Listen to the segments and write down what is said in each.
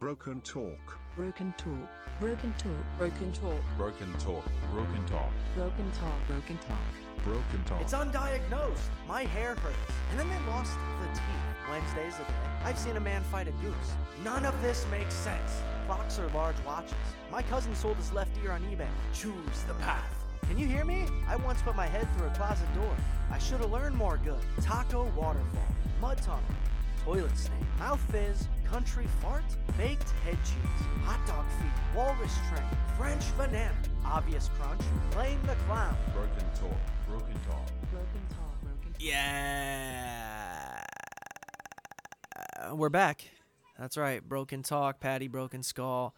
Broken Talk. Broken Talk. Broken Talk. Broken Talk. Broken Talk. Broken Talk. Broken Talk. Broken Talk. Broken Talk. It's undiagnosed. My hair hurts. And then they lost the teeth. Wednesdays a day. I've seen a man fight a goose. None of this makes sense. Clocks are large watches. My cousin sold his left ear on eBay. Choose the path. Can you hear me? I once put my head through a closet door. I should have learned more good. Taco waterfall. Mud tunnel. Toilet snake. Mouth fizz. Country fart. Baked head cheese. Hot dog feet. Walrus train. French banana. Obvious crunch. Blame the clown. Broken Talk. Broken Talk. Broken Talk. Broken Talk. Yeah. Uh, We're back. That's right. Broken Talk, Patty Broken Skull.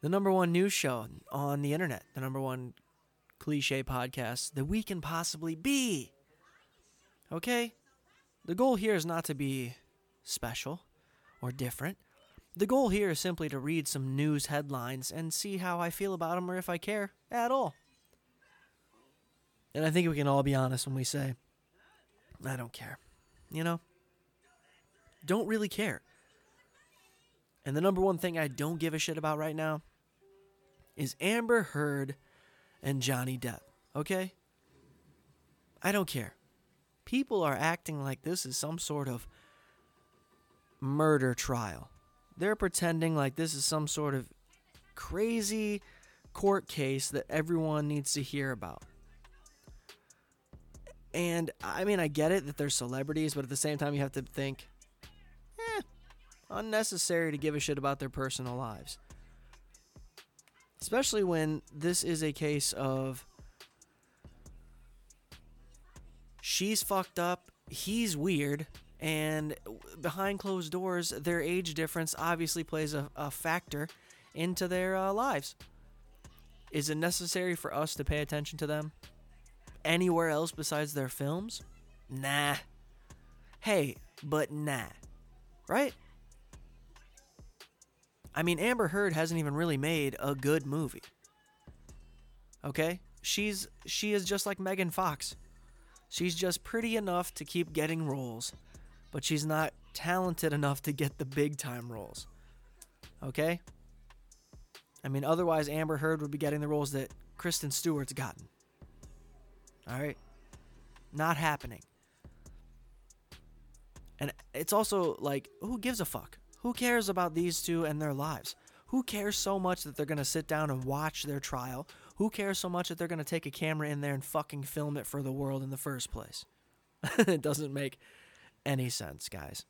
The number one news show on the internet. The number one cliche podcast that we can possibly be. Okay? The goal here is not to be special or different. The goal here is simply to read some news headlines and see how I feel about them or if I care at all. And I think we can all be honest when we say, I don't care. You know? Don't really care. And the number one thing I don't give a shit about right now is Amber Heard and Johnny Depp. Okay? I don't care. People are acting like this is some sort of murder trial. They're pretending like this is some sort of crazy court case that everyone needs to hear about. And I mean, I get it that they're celebrities, but at the same time, you have to think, eh, unnecessary to give a shit about their personal lives. Especially when this is a case of she's fucked up, he's weird, and behind closed doors, their age difference obviously plays a, a factor into their uh, lives. Is it necessary for us to pay attention to them anywhere else besides their films? Nah. Hey, but nah. Right? I mean, Amber Heard hasn't even really made a good movie. Okay? She's she is just like Megan Fox. She's just pretty enough to keep getting roles, but she's not talented enough to get the big time roles. Okay? I mean, otherwise Amber Heard would be getting the roles that Kristen Stewart's gotten. All right? Not happening. And it's also like, who gives a fuck? Who cares about these two and their lives? Who cares so much that they're going to sit down and watch their trial? Who cares so much that they're going to take a camera in there and fucking film it for the world in the first place? it doesn't make any sense, guys.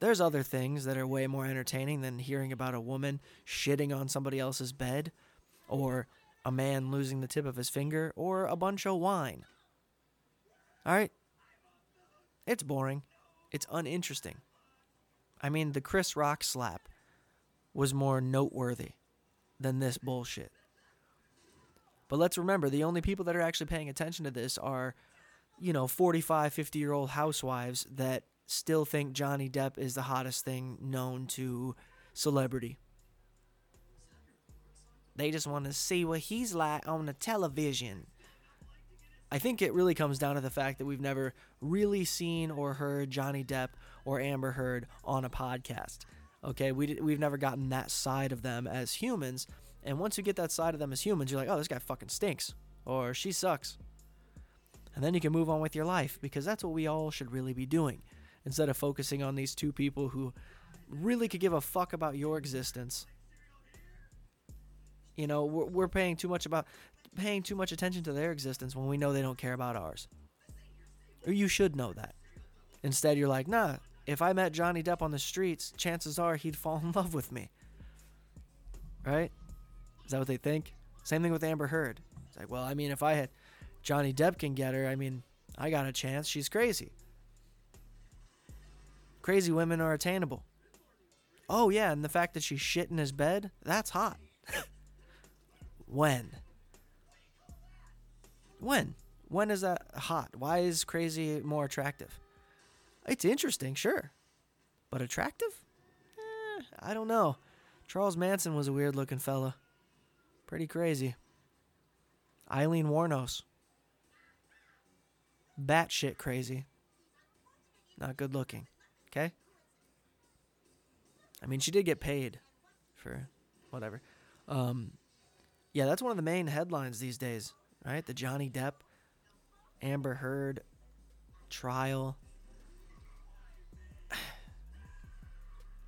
There's other things that are way more entertaining than hearing about a woman shitting on somebody else's bed, or a man losing the tip of his finger, or a bunch of wine. Alright? It's boring. It's uninteresting. I mean, the Chris Rock slap was more noteworthy than this bullshit. But let's remember the only people that are actually paying attention to this are, you know, 45, 50 year old housewives that still think Johnny Depp is the hottest thing known to celebrity. They just want to see what he's like on the television. I think it really comes down to the fact that we've never really seen or heard Johnny Depp or Amber Heard on a podcast. Okay, we we've never gotten that side of them as humans, and once you get that side of them as humans, you're like, oh, this guy fucking stinks, or she sucks, and then you can move on with your life because that's what we all should really be doing, instead of focusing on these two people who really could give a fuck about your existence. You know, we're, we're paying too much about paying too much attention to their existence when we know they don't care about ours. Or you should know that. Instead, you're like, nah, if I met Johnny Depp on the streets, chances are he'd fall in love with me. Right? Is that what they think? Same thing with Amber Heard. It's like, well, I mean, if I had Johnny Depp can get her, I mean, I got a chance. She's crazy. Crazy women are attainable. Oh, yeah, and the fact that she shit in his bed, that's hot. when? When? When is that hot? Why is crazy more attractive? It's interesting, sure. But attractive? Eh, I don't know. Charles Manson was a weird looking fella. Pretty crazy. Aileen Wuornos. Batshit crazy. Not good looking. Okay? I mean, she did get paid for whatever. Um, yeah, that's one of the main headlines these days, right? The Johnny Depp, Amber Heard trial.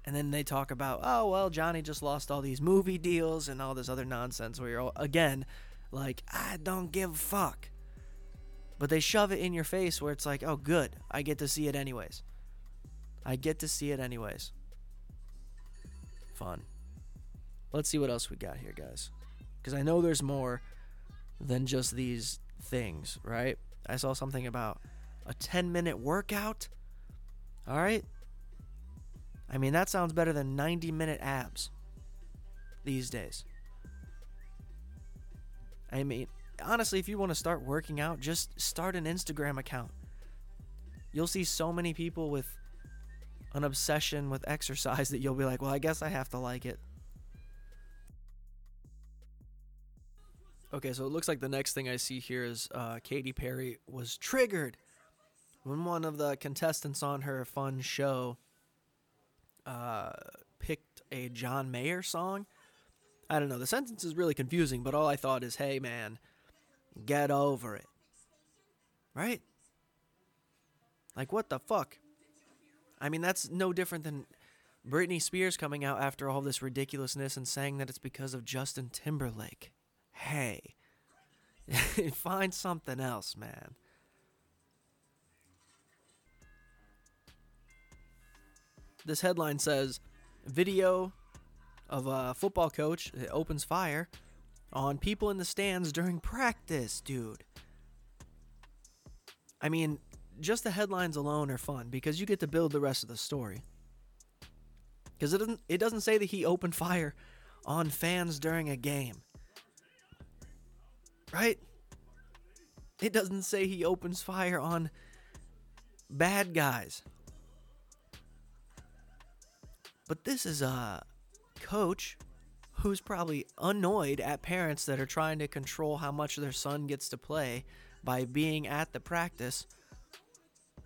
And then they talk about, oh, well, Johnny just lost all these movie deals and all this other nonsense where you're, all, again, like, I don't give a fuck. But they shove it in your face where it's like, oh, good. I get to see it anyways. I get to see it anyways. Fun. Let's see what else we got here, guys. Because I know there's more than just these things, right? I saw something about a 10 minute workout. All right. I mean, that sounds better than 90 minute abs these days. I mean, honestly, if you want to start working out, just start an Instagram account. You'll see so many people with an obsession with exercise that you'll be like, well, I guess I have to like it. Okay, so it looks like the next thing I see here is uh, Katy Perry was triggered when one of the contestants on her fun show uh, picked a John Mayer song. I don't know. The sentence is really confusing, but all I thought is, hey, man, get over it. Right? Like, what the fuck? I mean, that's no different than Britney Spears coming out after all this ridiculousness and saying that it's because of Justin Timberlake. Hey, find something else, man. This headline says video of a football coach that opens fire on people in the stands during practice, dude. I mean, just the headlines alone are fun because you get to build the rest of the story. Because it doesn't it doesn't say that he opened fire on fans during a game. Right? It doesn't say he opens fire on bad guys. But this is a coach who's probably annoyed at parents that are trying to control how much their son gets to play by being at the practice.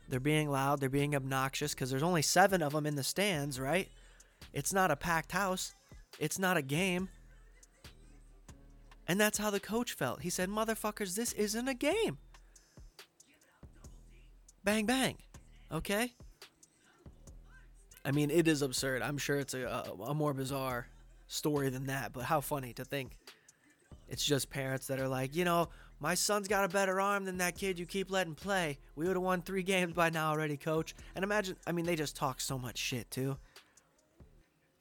They're being loud, they're being obnoxious because there's only seven of them in the stands, right? It's not a packed house, it's not a game. And that's how the coach felt. He said, Motherfuckers, this isn't a game. Bang, bang. Okay? I mean, it is absurd. I'm sure it's a, a, a more bizarre story than that, but how funny to think. It's just parents that are like, you know, my son's got a better arm than that kid you keep letting play. We would have won three games by now already, coach. And imagine, I mean, they just talk so much shit, too.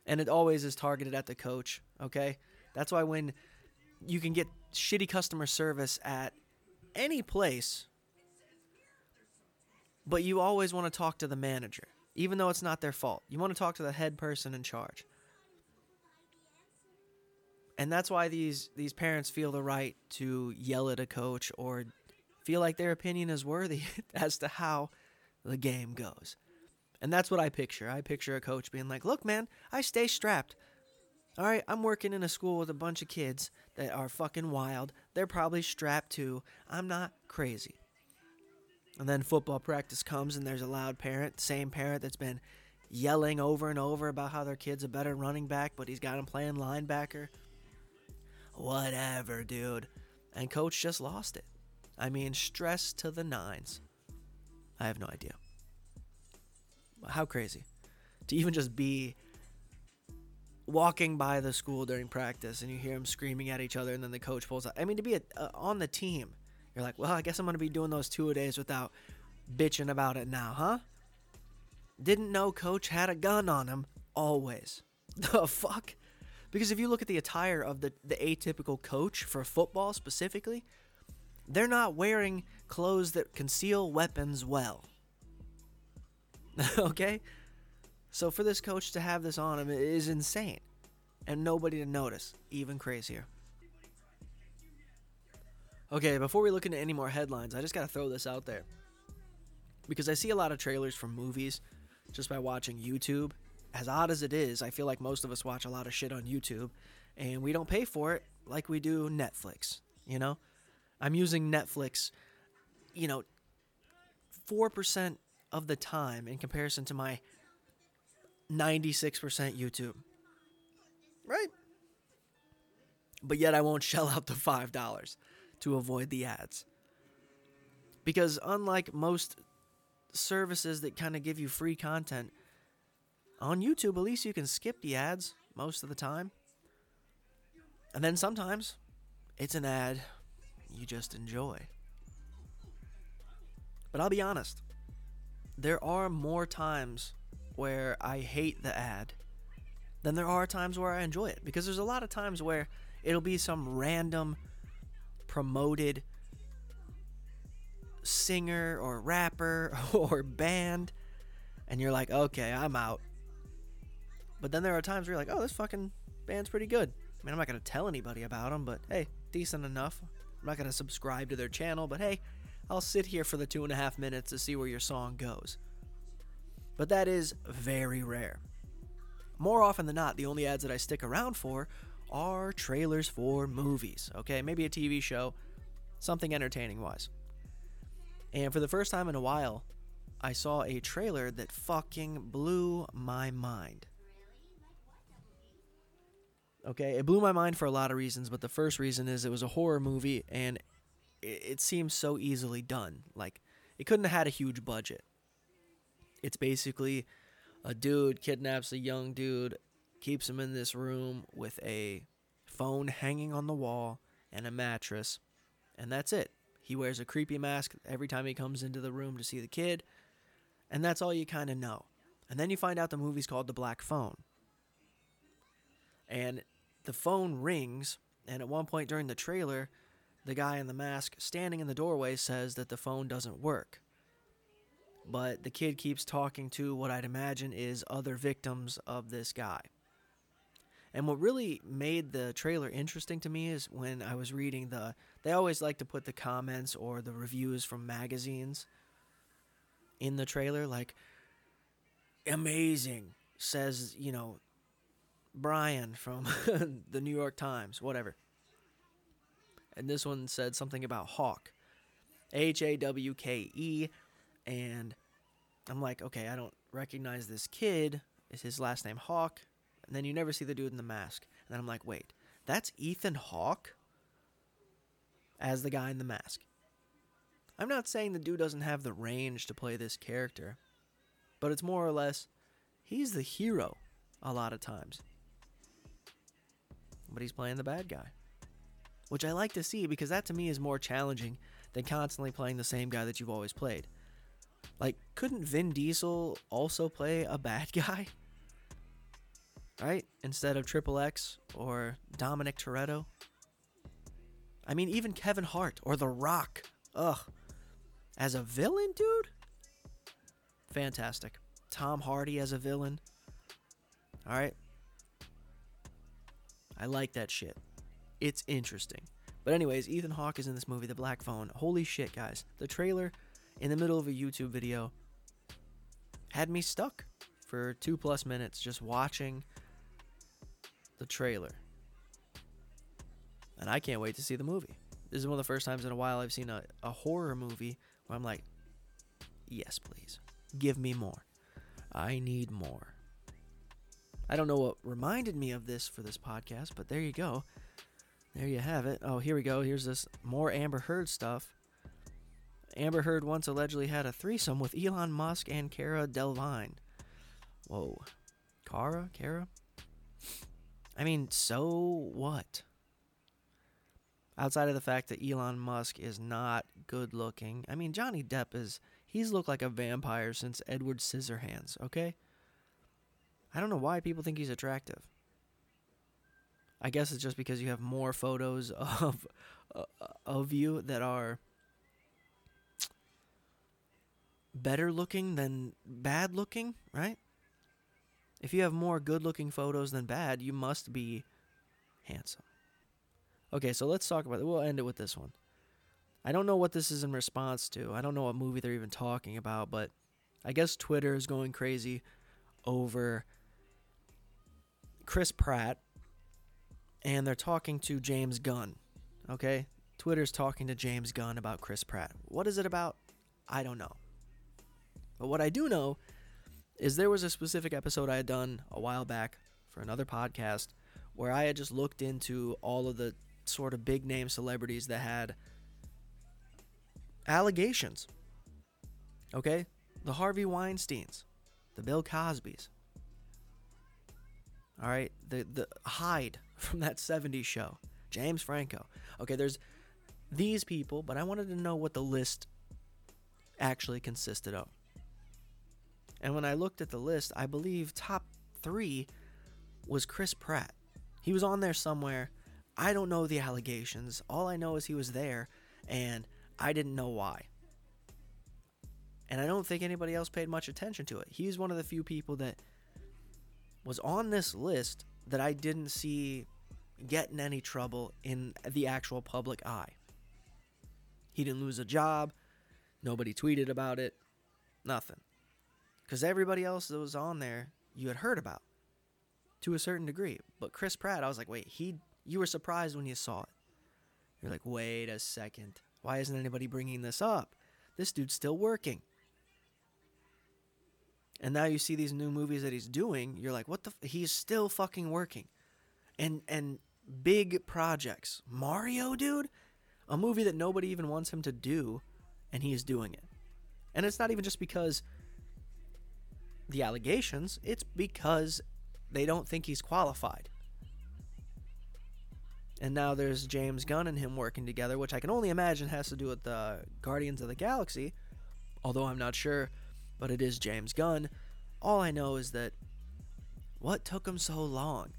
And it always is targeted at the coach, okay? That's why when you can get shitty customer service at any place, but you always want to talk to the manager even though it's not their fault. You want to talk to the head person in charge. And that's why these these parents feel the right to yell at a coach or feel like their opinion is worthy as to how the game goes. And that's what I picture. I picture a coach being like, "Look, man, I stay strapped. All right, I'm working in a school with a bunch of kids that are fucking wild. They're probably strapped too. I'm not crazy. And then football practice comes and there's a loud parent, same parent that's been yelling over and over about how their kid's a better running back, but he's got him playing linebacker. Whatever, dude. And coach just lost it. I mean, stress to the nines. I have no idea. How crazy. To even just be walking by the school during practice and you hear them screaming at each other and then the coach pulls out. I mean, to be a, on the team you're like, well, I guess I'm going to be doing those two a days without bitching about it now, huh? Didn't know coach had a gun on him always. The fuck? Because if you look at the attire of the, the atypical coach for football specifically, they're not wearing clothes that conceal weapons well. okay? So for this coach to have this on him is insane. And nobody to notice, even crazier. Okay, before we look into any more headlines, I just gotta throw this out there. Because I see a lot of trailers for movies just by watching YouTube. As odd as it is, I feel like most of us watch a lot of shit on YouTube, and we don't pay for it like we do Netflix, you know? I'm using Netflix, you know, 4% of the time in comparison to my 96% YouTube. Right? But yet I won't shell out the $5 to avoid the ads. Because unlike most services that kind of give you free content, on YouTube, at least you can skip the ads most of the time. And then sometimes it's an ad you just enjoy. But I'll be honest, there are more times where I hate the ad than there are times where I enjoy it. Because there's a lot of times where it'll be some random promoted singer or rapper or band, and you're like, okay, I'm out. But then there are times where you're like, oh, this fucking band's pretty good. I mean, I'm not going to tell anybody about them, but hey, decent enough. I'm not going to subscribe to their channel, but hey, I'll sit here for the two and a half minutes to see where your song goes. But that is very rare. More often than not, the only ads that I stick around for are trailers for movies, okay? Maybe a TV show, something entertaining wise. And for the first time in a while, I saw a trailer that fucking blew my mind. Okay, it blew my mind for a lot of reasons, but the first reason is it was a horror movie and it, it seems so easily done. Like, it couldn't have had a huge budget. It's basically a dude kidnaps a young dude, keeps him in this room with a phone hanging on the wall and a mattress, and that's it. He wears a creepy mask every time he comes into the room to see the kid, and that's all you kind of know. And then you find out the movie's called The Black Phone. And the phone rings, and at one point during the trailer, the guy in the mask standing in the doorway says that the phone doesn't work. But the kid keeps talking to what I'd imagine is other victims of this guy. And what really made the trailer interesting to me is when I was reading the. They always like to put the comments or the reviews from magazines in the trailer, like, amazing, says, you know, Brian from the New York Times, whatever. And this one said something about Hawk. H A W K E. And I'm like, okay, I don't recognize this kid. Is his last name Hawk? And then you never see the dude in the mask. And then I'm like, wait, that's Ethan Hawke as the guy in the mask. I'm not saying the dude doesn't have the range to play this character, but it's more or less he's the hero a lot of times. But he's playing the bad guy. Which I like to see because that to me is more challenging than constantly playing the same guy that you've always played. Like, couldn't Vin Diesel also play a bad guy? Right? Instead of Triple X or Dominic Toretto? I mean, even Kevin Hart or The Rock. Ugh. As a villain, dude? Fantastic. Tom Hardy as a villain. Alright. I like that shit. It's interesting. But, anyways, Ethan Hawke is in this movie, The Black Phone. Holy shit, guys. The trailer in the middle of a YouTube video had me stuck for two plus minutes just watching the trailer. And I can't wait to see the movie. This is one of the first times in a while I've seen a, a horror movie where I'm like, yes, please. Give me more. I need more. I don't know what reminded me of this for this podcast, but there you go. There you have it. Oh, here we go. Here's this more Amber Heard stuff. Amber Heard once allegedly had a threesome with Elon Musk and Cara Delevingne. Whoa. Cara? Cara? I mean, so what? Outside of the fact that Elon Musk is not good looking, I mean, Johnny Depp is. He's looked like a vampire since Edward Scissorhands, okay? I don't know why people think he's attractive. I guess it's just because you have more photos of uh, of you that are better looking than bad looking, right? If you have more good looking photos than bad, you must be handsome. Okay, so let's talk about it. We'll end it with this one. I don't know what this is in response to. I don't know what movie they're even talking about, but I guess Twitter is going crazy over Chris Pratt and they're talking to James Gunn. Okay? Twitter's talking to James Gunn about Chris Pratt. What is it about? I don't know. But what I do know is there was a specific episode I had done a while back for another podcast where I had just looked into all of the sort of big name celebrities that had allegations. Okay? The Harvey Weinsteins, the Bill Cosbys. All right, the the Hyde from that 70s show, James Franco. Okay, there's these people, but I wanted to know what the list actually consisted of. And when I looked at the list, I believe top 3 was Chris Pratt. He was on there somewhere. I don't know the allegations. All I know is he was there and I didn't know why. And I don't think anybody else paid much attention to it. He's one of the few people that was on this list that I didn't see get in any trouble in the actual public eye. He didn't lose a job. Nobody tweeted about it. Nothing. Because everybody else that was on there, you had heard about to a certain degree. But Chris Pratt, I was like, wait, he, you were surprised when you saw it. You're like, wait a second. Why isn't anybody bringing this up? This dude's still working. And now you see these new movies that he's doing. You're like, what the? F-? He's still fucking working, and and big projects. Mario, dude, a movie that nobody even wants him to do, and he is doing it. And it's not even just because the allegations. It's because they don't think he's qualified. And now there's James Gunn and him working together, which I can only imagine has to do with the Guardians of the Galaxy, although I'm not sure but it is James Gunn. All I know is that what took him so long?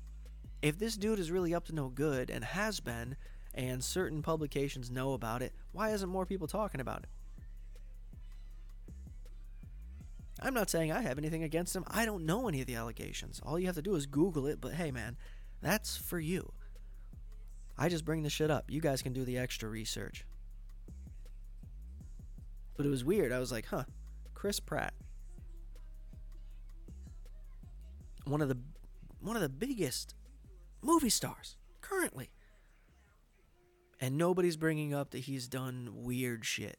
If this dude is really up to no good and has been, and certain publications know about it, why isn't more people talking about it? I'm not saying I have anything against him. I don't know any of the allegations. All you have to do is Google it, but hey, man, that's for you. I just bring the shit up. You guys can do the extra research. But it was weird. I was like, huh, Chris Pratt, one of the one of the biggest movie stars currently, and nobody's bringing up that he's done weird shit.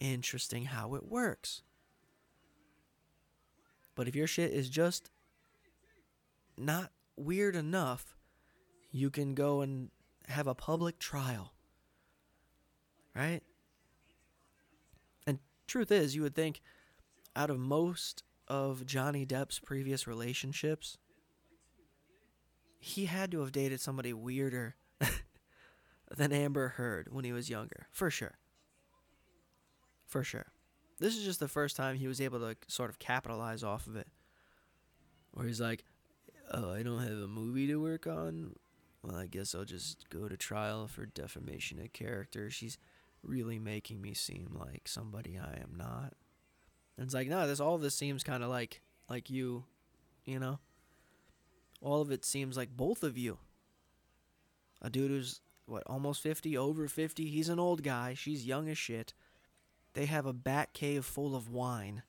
Interesting how it works. But if your shit is just not weird enough, you can go and have a public trial. Right? Truth is, you would think out of most of Johnny Depp's previous relationships, he had to have dated somebody weirder than Amber Heard when he was younger, for sure. For sure. This is just the first time he was able to sort of capitalize off of it. Where he's like, Oh, I don't have a movie to work on. Well, I guess I'll just go to trial for defamation of character. She's really making me seem like somebody I am not. And it's like, no, this all of this seems kind of like like you, you know. All of it seems like both of you. A dude who's what almost 50, over 50, he's an old guy, she's young as shit. They have a bat cave full of wine.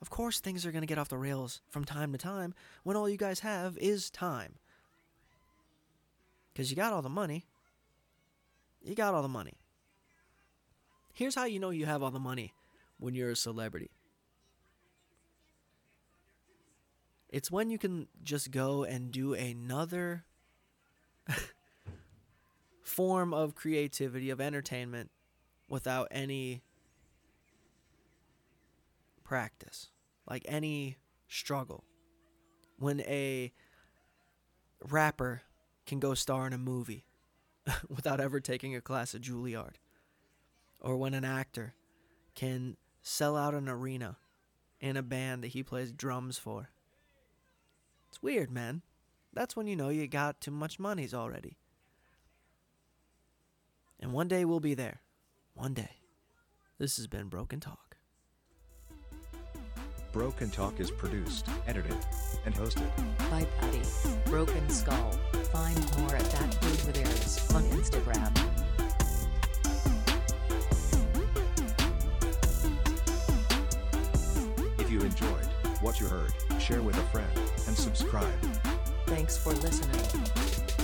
Of course things are going to get off the rails from time to time when all you guys have is time. Cuz you got all the money. You got all the money. Here's how you know you have all the money when you're a celebrity. It's when you can just go and do another form of creativity, of entertainment, without any practice, like any struggle. When a rapper can go star in a movie without ever taking a class at Juilliard or when an actor can sell out an arena in a band that he plays drums for. It's weird, man. That's when you know you got too much monies already. And one day we'll be there. One day. This has been Broken Talk. Broken Talk is produced, edited, and hosted by Patty. Broken Skull. Find more at that dude with ears on Instagram. What you heard, share with a friend and subscribe. Thanks for listening.